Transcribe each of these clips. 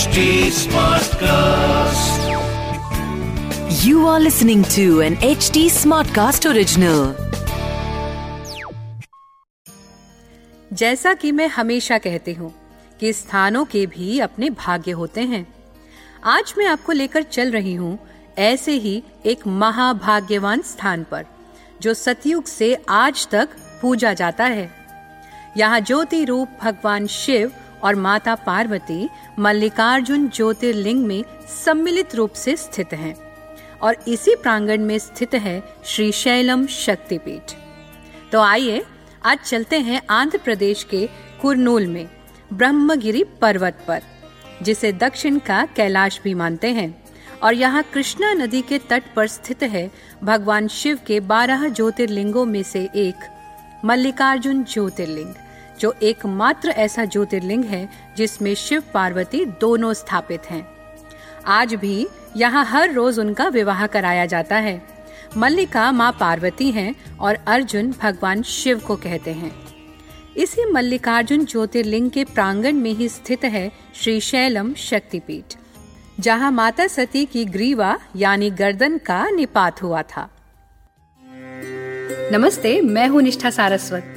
HD Smartcast. You are listening to an HD Smartcast original. जैसा कि मैं हमेशा कहती हूँ कि स्थानों के भी अपने भाग्य होते हैं आज मैं आपको लेकर चल रही हूँ ऐसे ही एक महाभाग्यवान स्थान पर जो सतयुग से आज तक पूजा जाता है यहाँ ज्योति रूप भगवान शिव और माता पार्वती मल्लिकार्जुन ज्योतिर्लिंग में सम्मिलित रूप से स्थित हैं और इसी प्रांगण में स्थित है श्री शैलम शक्तिपीठ। तो आइए आज चलते हैं आंध्र प्रदेश के कुरनूल में, ब्रह्मगिरी पर्वत पर, जिसे दक्षिण का कैलाश भी मानते हैं। और यहाँ कृष्णा नदी के तट पर स्थित है भगवान शिव के बारह ज्योतिर्लिंगों में से एक, मल्लिकार्जुन ज्योतिर्लिंग। जो एकमात्र ऐसा ज्योतिर्लिंग है, जिसमें शिव पार्वती दोनों स्थापित हैं। आज भी यहाँ हर रोज उनका विवाह कराया जाता है। मल्लिका माँ पार्वती हैं और अर्जुन भगवान शिव को कहते हैं। इसी मल्लिकार्जुन ज्योतिर्लिंग के प्रांगण में ही स्थित है श्री शैलम शक्तिपीठ, जहाँ माता सती की ग्रीवा यानी गर्दन का निपात हुआ था। नमस्ते, मैं हूँ निष्ठा सारस्वत।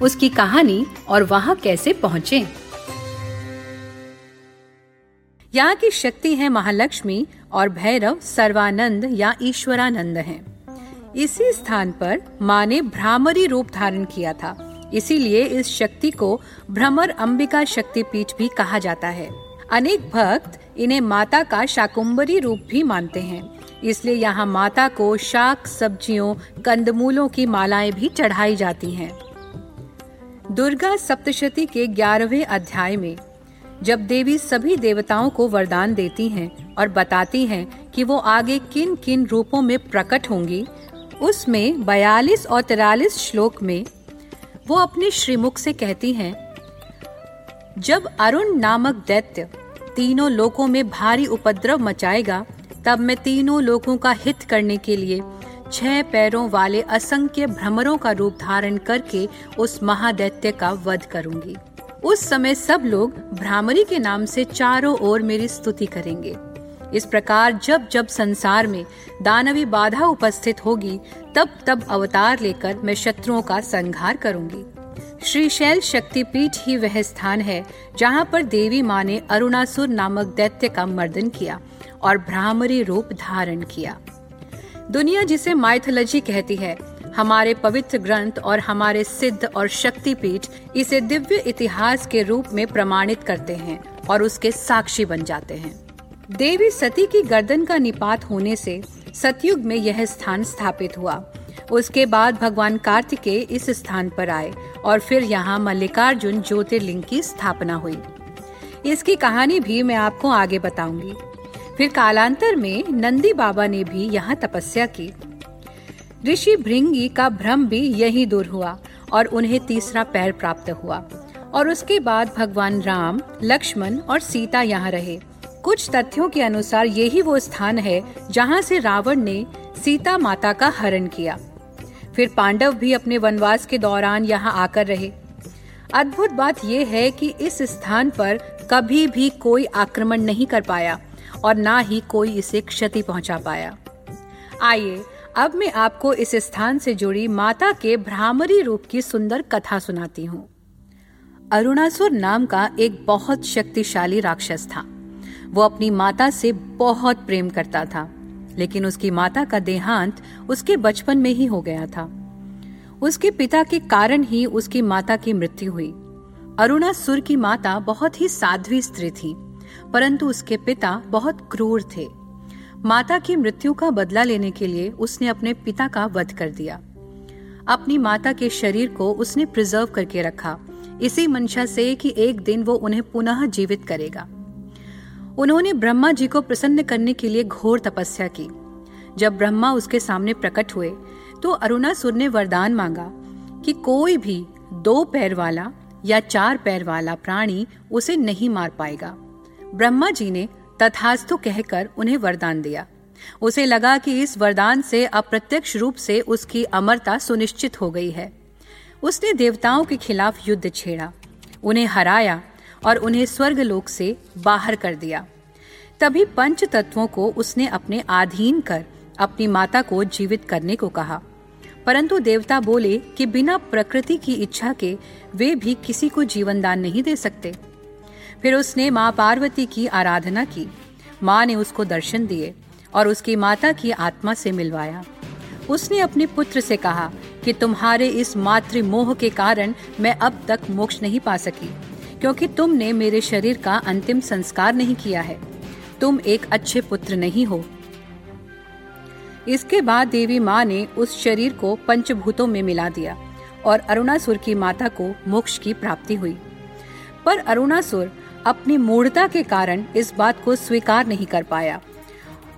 उसकी कहानी और वहाँ कैसे पहुँचे यहाँ की शक्ति है महालक्ष्मी और भैरव सर्वानंद या ईश्वरानंद हैं। इसी स्थान पर माँ ने भ्रामरी रूप धारण किया था इसीलिए इस शक्ति को भ्रमर अंबिका शक्ति पीठ भी कहा जाता है अनेक भक्त इन्हें माता का शाकुंबरी रूप भी मानते हैं इसलिए यहाँ माता को शाक, सब्जियों, कंदमूलों की मालाएँ भी चढ़ाई जाती हैं। दुर्गा सप्तशती के ग्यारहवें अध्याय में, जब देवी सभी देवताओं को वरदान देती हैं और बताती हैं कि वो आगे किन किन रूपों में प्रकट होंगी, उसमें बयालीस और तिरालीस श्लोक में, वो अपने श्रीमुख से कहती हैं, जब अरुण नामक दैत्य तीनों लोकों में भारी उपद्रव मचाएगा, तब मैं तीनों लोगों का हित करने के लिए छह पैरों वाले असंख्य भ्रमरों का रूप धारण करके उस महादैत्य का वध करूँगी। उस समय सब लोग भ्रामरी के नाम से चारों ओर मेरी स्तुति करेंगे। इस प्रकार जब जब संसार में दानवी बाधा उपस्थित होगी, तब तब अवतार लेकर मैं शत्रुओं का संहार करूँगी। श्री शैल शक्तिपीठ ही वह स्थान है जहाँ पर देवी माँ ने अरुणासुर नामक दैत्य का मर्दन किया और भ्रामरी रूप धारण किया। दुनिया जिसे माइथोलॉजी कहती है, हमारे पवित्र ग्रंथ और हमारे सिद्ध और शक्तिपीठ इसे दिव्य इतिहास के रूप में प्रमाणित करते हैं और उसके साक्षी बन जाते हैं। देवी सती की गर्दन का निपात होने से सतयुग में यह स्थान स्थापित हुआ। उसके बाद भगवान कार्तिकेय इस स्थान पर आए और फिर यहाँ मल्लिकार्जुन ज्योतिर्लिंग की स्थापना हुई। इसकी कहानी भी मैं आपको आगे बताऊँगी। फिर कालांतर में नंदी बाबा ने भी यहाँ तपस्या की। ऋषि भृंगी का भ्रम भी यही दूर हुआ और उन्हें तीसरा पैर प्राप्त हुआ और उसके बाद भगवान राम, लक्ष्मण और सीता यहाँ रहे। कुछ तथ्यों के अनुसार यही वो स्थान है जहाँ से रावण ने सीता माता का हरण किया। फिर पांडव भी अपने वनवास के दौरान यहाँ आकर रहे। अद्भुत बात यह है कि इस स्थान पर कभी भी कोई आक्रमण नहीं कर पाया। और ना ही कोई इसे क्षति पहुँचा पाया। आइए, अब मैं आपको इस स्थान से जुड़ी माता के भ्रामरी रूप की सुंदर कथा सुनाती हूँ। अरुणासुर नाम का एक बहुत शक्तिशाली राक्षस था। वो अपनी माता से बहुत प्रेम करता था, लेकिन उसकी माता का देहांत उसके बचपन में ही हो गया था। उसके पिता के कारण ही उसकी माता की मृत्यु हुई। अरुणासुर की माता बहुत ही साध्वी स्त्री थी। परंतु उसके पिता बहुत क्रूर थे। माता की मृत्यु का बदला लेने के लिए उसने अपने पिता का वध कर दिया। अपनी माता के शरीर को उसने प्रिजर्व करके रखा। इसी मंशा से कि एक दिन वो उन्हें पुनः जीवित करेगा। उन्होंने ब्रह्मा जी को प्रसन्न करने के लिए घोर तपस्या की। जब ब्रह्मा उसके सामने प्रकट हुए तो अरुणासुर ने वरदान मांगा कि कोई भी दो पैर वाला या चार पैर वाला प्राणी उसे नहीं मार पाएगा। ब्रह्मा जी ने तथास्तु कहकर उन्हें वरदान दिया। उसे लगा कि इस वरदान से अप्रत्यक्ष रूप से उसकी अमरता सुनिश्चित हो गई है। उसने देवताओं के खिलाफ युद्ध छेड़ा, उन्हें हराया और उन्हें स्वर्ग लोक से बाहर कर दिया। तभी पंच तत्वों को उसने अपने अधीन कर अपनी माता को जीवित करने को कहा। परंतु देवता बोले कि बिना प्रकृति की इच्छा के वे भी किसी को जीवन दान नहीं दे सकते। फिर उसने माँ पार्वती की आराधना की। माँ ने उसको दर्शन दिए और उसकी माता की आत्मा से मिलवाया। उसने अपने पुत्र से कहा कि तुम्हारे इस मातृ मोह के कारण मैं अब तक मोक्ष नहीं पा सकी, क्योंकि तुमने मेरे शरीर का अंतिम संस्कार नहीं किया है। तुम एक अच्छे पुत्र नहीं हो। इसके बाद देवी माँ ने उस शरीर को पंचभूतों में मिला दिया और अरुणासुर की माता को मोक्ष की प्राप्ति हुई। पर अरुणासुर अपनी मूढ़ता के कारण इस बात को स्वीकार नहीं कर पाया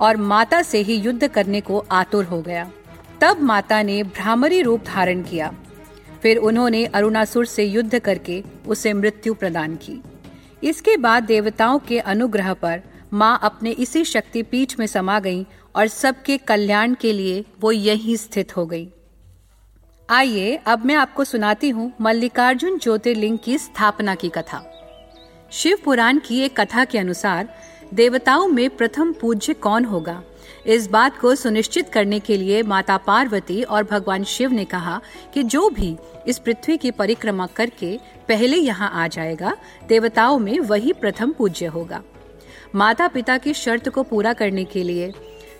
और माता से ही युद्ध करने को आतुर हो गया। तब माता ने भ्रामरी रूप धारण किया। फिर उन्होंने अरुणासुर से युद्ध करके उसे मृत्यु प्रदान की। इसके बाद देवताओं के अनुग्रह पर माँ अपने इसी शक्ति पीठ में समा गई और सबके कल्याण के लिए वो यहीं स्थित हो गई। आइए, अब मैं आपको सुनाती हूँ मल्लिकार्जुन ज्योतिर्लिंग की स्थापना की कथा। शिव पुराण की एक कथा के अनुसार देवताओं में प्रथम पूज्य कौन होगा? इस बात को सुनिश्चित करने के लिए माता पार्वती और भगवान शिव ने कहा कि जो भी इस पृथ्वी की परिक्रमा करके पहले यहाँ आ जाएगा देवताओं में वही प्रथम पूज्य होगा। माता पिता की शर्त को पूरा करने के लिए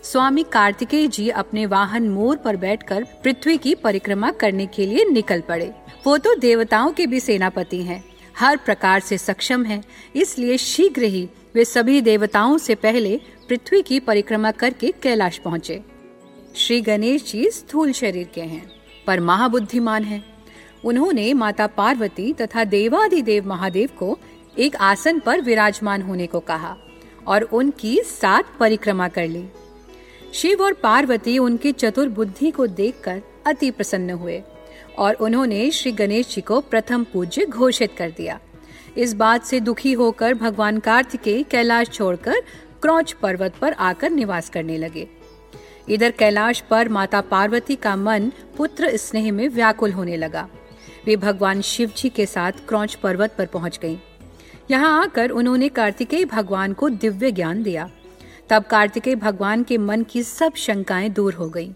स्वामी कार्तिकेय जी अपने वाहन मोर पर बैठकर पृथ्वी की परिक्रमा करने के लिए निकल पड़े। वो तो देवताओं के भी सेनापति हैं, हर प्रकार से सक्षम हैं, इसलिए शीघ्र ही वे सभी देवताओं से पहले पृथ्वी की परिक्रमा करके कैलाश पहुँचे। श्री गणेश जी स्थूल शरीर के हैं पर महाबुद्धिमान हैं। उन्होंने माता पार्वती तथा देवादिदेव महादेव को एक आसन पर विराजमान होने को कहा और उनकी सात परिक्रमा कर ली। शिव और पार्वती उनकी चतुर बुद्धि को देखकर अति प्रसन्न हुए। और उन्होंने श्री गणेश जी को प्रथम पूज्य घोषित कर दिया। इस बात से दुखी होकर भगवान कार्तिकेय कैलाश छोड़कर क्रौच पर्वत पर आकर निवास करने लगे। इधर कैलाश पर माता पार्वती का मन पुत्र स्नेह में व्याकुल होने लगा। वे भगवान शिव जी के साथ क्रौच पर्वत पर पहुँच गईं। यहाँ आकर उन्होंने कार्तिकेय भगवान को दिव्य ज्ञान दिया। तब कार्तिकेय भगवान के मन की सब शंकाएँ दूर हो गईं।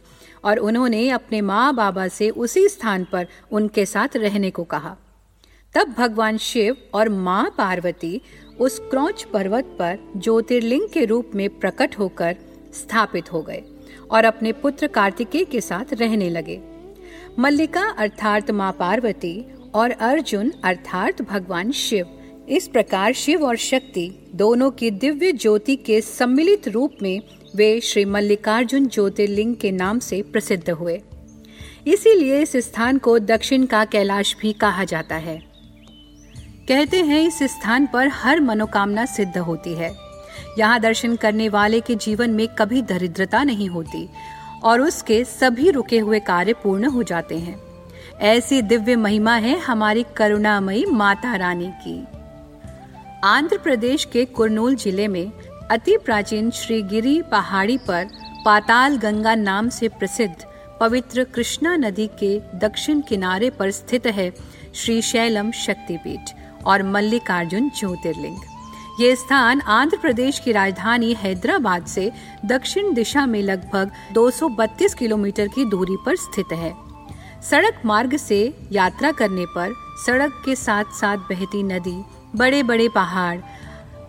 और उन्होंने अपने माँ बाबा से उसी स्थान पर उनके साथ रहने को कहा। तब भगवान शिव और माँ पार्वती उस क्रौच पर्वत पर ज्योतिर्लिंग के रूप में प्रकट होकर स्थापित हो गए और अपने पुत्र कार्तिकेय के साथ रहने लगे। मल्लिका अर्थात माँ पार्वती और अर्जुन अर्थात भगवान शिव, इस प्रकार शिव और शक्ति दोनों की दिव्य ज्योति के सम्मिलित रूप में वे श्री मल्लिकार्जुन ज्योतिर्लिंग के नाम से प्रसिद्ध हुए। इसीलिए इस स्थान को दक्षिण का कैलाश भी कहा जाता है। कहते हैं इस स्थान पर हर मनोकामना सिद्ध होती है। यहाँ दर्शन करने वाले के जीवन में कभी दरिद्रता नहीं होती और उसके सभी रुके हुए कार्य पूर्ण हो जाते हैं। ऐसी दिव्य महिमा है हमारी करुणामयी माता रानी की। आंध्र प्रदेश के कुरनूल ज़िले में अति प्राचीन श्री गिरी पहाड़ी पर पाताल गंगा नाम से प्रसिद्ध पवित्र कृष्णा नदी के दक्षिण किनारे पर स्थित है श्री शैलम शक्तिपीठ और मल्लिकार्जुन ज्योतिर्लिंग। ये स्थान आंध्र प्रदेश की राजधानी हैदराबाद से दक्षिण दिशा में लगभग 232 किलोमीटर की दूरी पर स्थित है। सड़क मार्ग से यात्रा करने पर सड़क के साथ साथ बहती नदी बड़े बड़े पहाड़,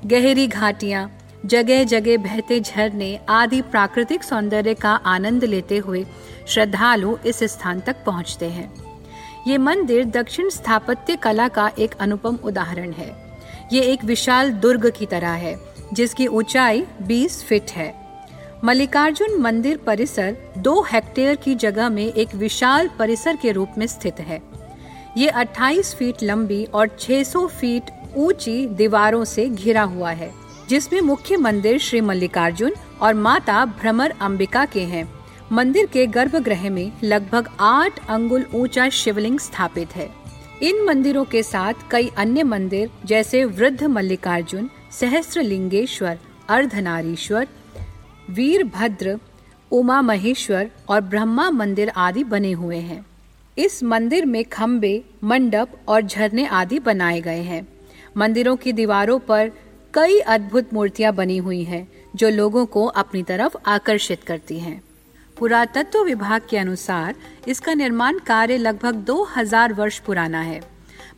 गहरी घाटियाँ जगह जगह बहते झरने आदि प्राकृतिक सौंदर्य का आनंद लेते हुए श्रद्धालु इस स्थान तक पहुँचते हैं। ये मंदिर दक्षिण स्थापत्य कला का एक अनुपम उदाहरण है। ये एक विशाल दुर्ग की तरह है, जिसकी ऊंचाई 20 फीट है। मल्लिकार्जुन मंदिर परिसर दो हेक्टेयर की जगह में एक विशाल परिसर के रूप में स्थित है। ये 28 फीट लंबी और 600 फीट ऊँची दीवारों से घिरा हुआ है। जिसमें मुख्य मंदिर श्री मल्लिकार्जुन और माता भ्रमर अंबिका के हैं। मंदिर के गर्भगृह में लगभग आठ अंगुल ऊँचा शिवलिंग स्थापित है। इन मंदिरों के साथ कई अन्य मंदिर, जैसे वृद्ध मल्लिकार्जुन सहस्त्र लिंगेश्वर अर्धनारीश्वर, वीरभद्र उमा महेश्वर और ब्रह्मा मंदिर आदि बने हुए हैं। इस मंदिर में खम्बे मंडप और झरने आदि बनाए गए हैं। मंदिरों की दीवारों पर कई अद्भुत मूर्तियाँ बनी हुई हैं, जो लोगों को अपनी तरफ़ आकर्षित करती हैं। पुरातत्व विभाग के अनुसार, इसका निर्माण कार्य लगभग 2000 वर्ष पुराना है।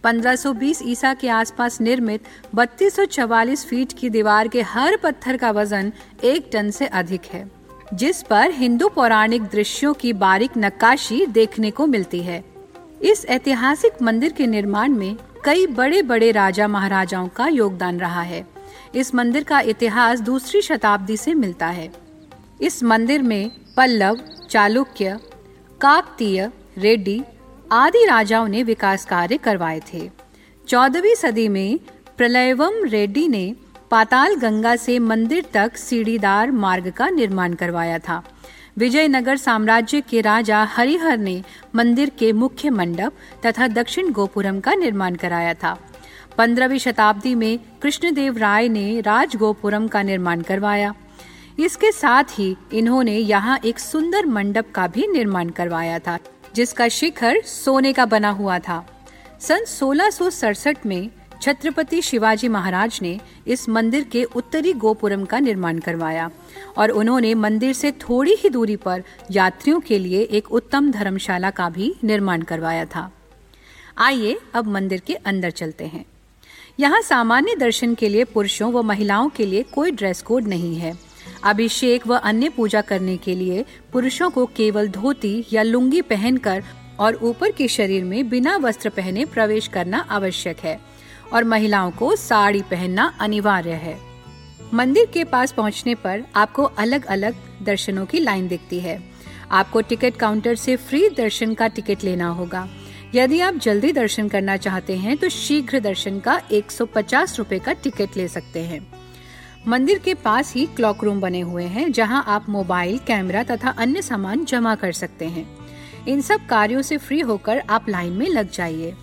1520 ईसा के आसपास निर्मित 3244 फीट की दीवार के हर पत्थर का वज़न एक टन से अधिक है, जिस पर हिंदू पौराणिक दृश्यों की बारीक नक्काशी देखने को मिलती है। इस ऐतिहासिक मंदिर के निर्माण में कई बड़े बड़े राजा महाराजाओं का योगदान रहा है। इस मंदिर का इतिहास दूसरी शताब्दी से मिलता है। इस मंदिर में पल्लव, चालुक्य, काकतीय, रेड्डी आदि राजाओं ने विकास कार्य करवाए थे। चौदहवीं सदी में प्रलयवम रेड्डी ने पाताल गंगा से मंदिर तक सीढ़ीदार मार्ग का निर्माण करवाया था। विजयनगर साम्राज्य के राजा हरिहर ने मंदिर के मुख्य मंडप तथा दक्षिण गोपुरम का निर्माण कराया था। पंद्रहवीं शताब्दी में कृष्णदेव राय ने राज गोपुरम का निर्माण करवाया। इसके साथ ही इन्होंने यहाँ एक सुंदर मंडप का भी निर्माण करवाया था, जिसका शिखर सोने का बना हुआ था। सन सोलह में छत्रपति शिवाजी महाराज ने इस मंदिर के उत्तरी गोपुरम का निर्माण करवाया और उन्होंने मंदिर से थोड़ी ही दूरी पर यात्रियों के लिए एक उत्तम धर्मशाला का भी निर्माण करवाया था। आइए अब मंदिर के अंदर चलते हैं। यहाँ सामान्य दर्शन के लिए पुरुषों व महिलाओं के लिए कोई ड्रेस कोड नहीं है। अभिषेक व अन्य पूजा करने के लिए पुरुषों को केवल धोती या लुंगी पहनकर और ऊपर के शरीर में बिना वस्त्र पहने प्रवेश करना आवश्यक है और महिलाओं को साड़ी पहनना अनिवार्य है। मंदिर के पास पहुँचने पर आपको अलग अलग दर्शनों की लाइन दिखती है। आपको टिकट काउंटर से फ्री दर्शन का टिकट लेना होगा। यदि आप जल्दी दर्शन करना चाहते हैं तो शीघ्र दर्शन का एक सौ का टिकट ले सकते हैं। मंदिर के पास ही क्लॉक रूम बने हुए हैं, जहाँ आप मोबाइल, कैमरा तथा अन्य सामान जमा कर सकते हैं। इन सब कार्यों से फ्री होकर आप लाइन में लग जाइए।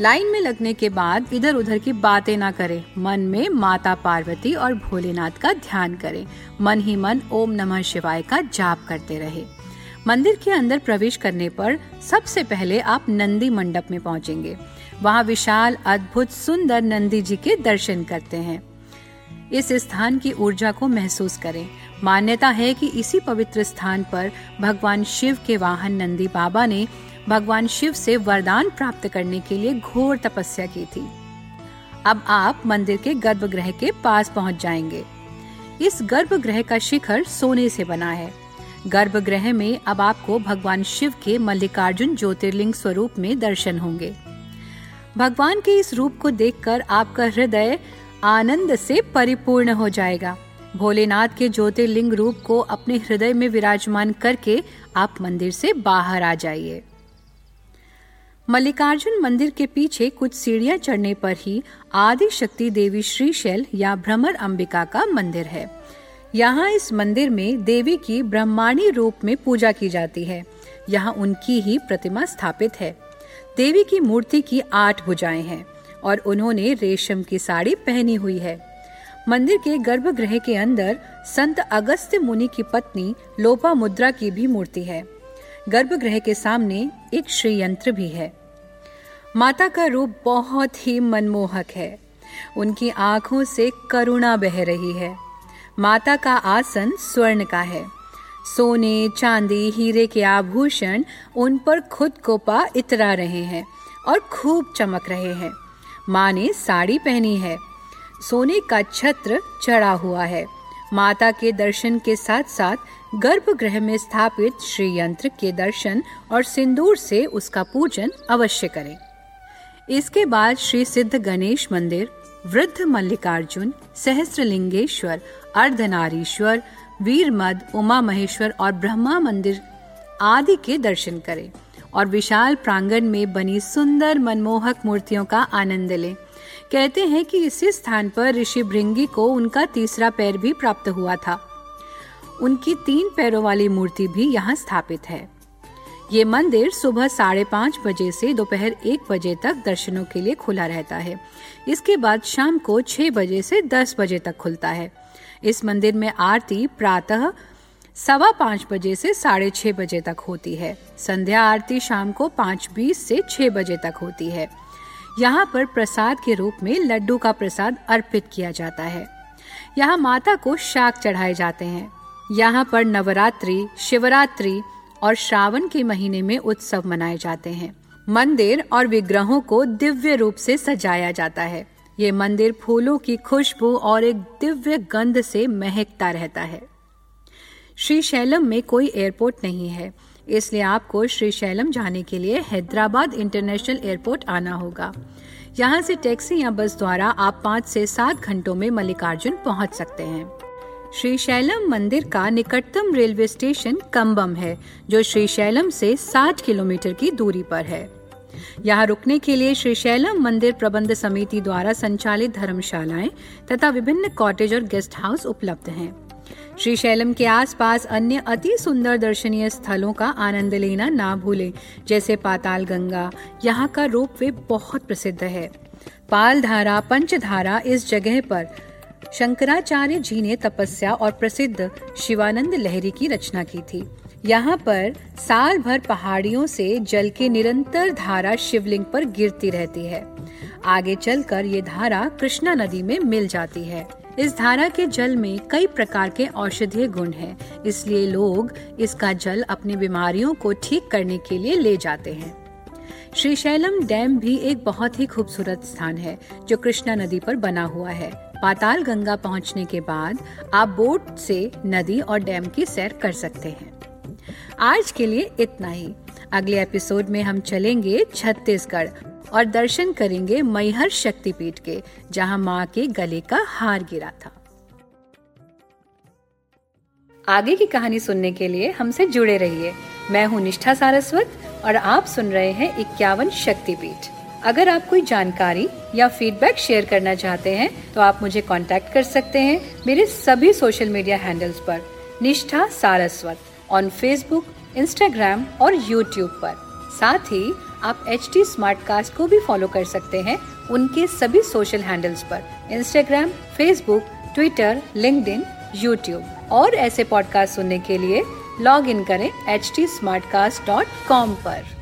लाइन में लगने के बाद इधर उधर की बातें ना करें। मन में माता पार्वती और भोलेनाथ का ध्यान करें। मन ही मन ओम नमः शिवाय का जाप करते रहे। मंदिर के अंदर प्रवेश करने पर सबसे पहले आप नंदी मंडप में पहुँचेंगे। वहाँ विशाल, अद्भुत, सुंदर नंदी जी के दर्शन करते हैं। इस स्थान की ऊर्जा को महसूस करें। मान्यता है कि इसी पवित्र स्थान पर भगवान शिव के वाहन नंदी बाबा ने भगवान शिव से वरदान प्राप्त करने के लिए घोर तपस्या की थी। अब आप मंदिर के गर्भगृह के पास पहुँच जाएँगे। इस गर्भगृह का शिखर सोने से बना है। गर्भगृह में अब आपको भगवान शिव के मल्लिकार्जुन ज्योतिर्लिंग स्वरूप में दर्शन होंगे। भगवान के इस रूप को देखकर आपका हृदय आनंद से परिपूर्ण हो जाएगा। भोलेनाथ के ज्योतिर्लिंग रूप को अपने हृदय में विराजमान करके आप मंदिर से बाहर आ जाइए। मल्लिकार्जुन मंदिर के पीछे कुछ सीढ़ियाँ चढ़ने पर ही आदि शक्ति देवी श्रीशैल या भ्रमर अंबिका का मंदिर है। यहाँ इस मंदिर में देवी की ब्रह्मांडी रूप में पूजा की जाती है। यहाँ उनकी ही प्रतिमा स्थापित है। देवी की मूर्ति की आठ भुजाएँ हैं और उन्होंने रेशम की साड़ी पहनी हुई है। मंदिर के गर्भगृह के अंदर संत अगस्त्य मुनि की पत्नी लोपा मुद्रा की भी मूर्ति है। गर्भगृह के सामने एक श्री यंत्र भी है। माता का रूप बहुत ही मनमोहक है। उनकी आँखों से करुणा बह रही है। माता का आसन स्वर्ण का है। सोने, चांदी, हीरे के आभूषण उन पर खुद को पा इतरा रहे हैं और खूब चमक रहे हैं। माँ ने साड़ी पहनी है। सोने का छत्र चढ़ा हुआ है। माता के दर्शन के साथ साथ गर्भगृह में स्थापित श्री यंत्र के दर्शन और सिंदूर से उसका पूजन अवश्य करें। इसके बाद श्री सिद्ध गणेश मंदिर, वृद्ध मल्लिकार्जुन सहस्त्रलिंगेश्वर अर्धनारीश्वर, वीरमद उमा महेश्वर और ब्रह्मा मंदिर आदि के दर्शन करें और विशाल प्रांगण में बनी सुंदर मनमोहक मूर्तियों का आनंद लें। कहते हैं कि इसी स्थान पर ऋषि भृंगी को उनका तीसरा पैर भी प्राप्त हुआ था। उनकी तीन पैरों वाली मूर्ति भी यहाँ स्थापित है। ये मंदिर सुबह साढ़े पाँच बजे से दोपहर एक बजे तक दर्शनों के लिए खुला रहता है। इसके बाद शाम को छह बजे से दस बजे तक खुलता है। इस मंदिर में आरती प्रातः सवा पाँच बजे से साढ़े छह बजे तक होती है। संध्या आरती शाम को पाँच बीस से छह बजे तक होती है। यहाँ पर प्रसाद के रूप में लड्डू का प्रसाद अर्पित किया जाता है। यहाँ माता को शाक चढ़ाए जाते हैं। यहाँ पर नवरात्रि, शिवरात्रि और श्रावण के महीने में उत्सव मनाए जाते हैं। मंदिर और विग्रहों को दिव्य रूप से सजाया जाता है। ये मंदिर फूलों की खुशबू और एक दिव्य गंध से महकता रहता है। श्री शैलम में कोई एयरपोर्ट नहीं है, इसलिए आपको श्री शैलम जाने के लिए हैदराबाद इंटरनेशनल एयरपोर्ट आना होगा। यहाँ से टैक्सी या बस द्वारा आप पाँच से सात घंटों में मल्लिकार्जुन पहुँच सकते हैं। श्री शैलम मंदिर का निकटतम रेलवे स्टेशन कम्बम है, जो श्री शैलम से 60 किलोमीटर की दूरी पर है। यहाँ रुकने के लिए श्री शैलम मंदिर प्रबंध समिति द्वारा संचालित धर्मशालाएँ तथा विभिन्न कॉटेज और गेस्ट हाउस उपलब्ध हैं। श्री शैलम के आसपास अन्य अति सुंदर दर्शनीय स्थलों का आनंद लेना ना भूलें, जैसे पाताल गंगा। यहाँ का रोप वे बहुत प्रसिद्ध है। पाल धारा पंचधारा इस जगह पर शंकराचार्य जी ने तपस्या और प्रसिद्ध शिवानंद लहरी की रचना की थी। यहाँ पर साल भर पहाड़ियों से जल की निरंतर धारा शिवलिंग पर गिरती रहती है। आगे चलकर ये धारा कृष्णा नदी में मिल जाती है। इस धारा के जल में कई प्रकार के औषधीय गुण हैं, इसलिए लोग इसका जल अपनी बीमारियों को ठीक करने के लिए ले जाते हैं। श्रीशैलम डैम भी एक बहुत ही खूबसूरत स्थान है जो कृष्णा नदी पर बना हुआ है। पाताल गंगा पहुँचने के बाद आप बोट से नदी और डैम की सैर कर सकते हैं। आज के लिए इतना ही। अगले एपिसोड में हम चलेंगे छत्तीसगढ़ और दर्शन करेंगे मैहर शक्तिपीठ के, जहाँ माँ के गले का हार गिरा था। आगे की कहानी सुनने के लिए हमसे जुड़े रहिए। मैं हूँ निष्ठा सारस्वत और आप सुन रहे हैं इक्यावन शक्तिपीठ। अगर आप कोई जानकारी या फीडबैक शेयर करना चाहते हैं तो आप मुझे कांटेक्ट कर सकते हैं मेरे सभी सोशल मीडिया हैंडल्स पर। Nishtha Saraswat. On Facebook Instagram और यूट्यूब पर। साथ ही, आप एच टी को भी फॉलो कर सकते हैं उनके सभी सोशल हैंडल्स पर। Instagram Facebook Twitter link YouTube और ऐसे पॉडकास्ट सुनने के लिए लॉग इन करें एच टी पर।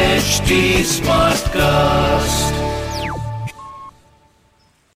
HD Smartcast.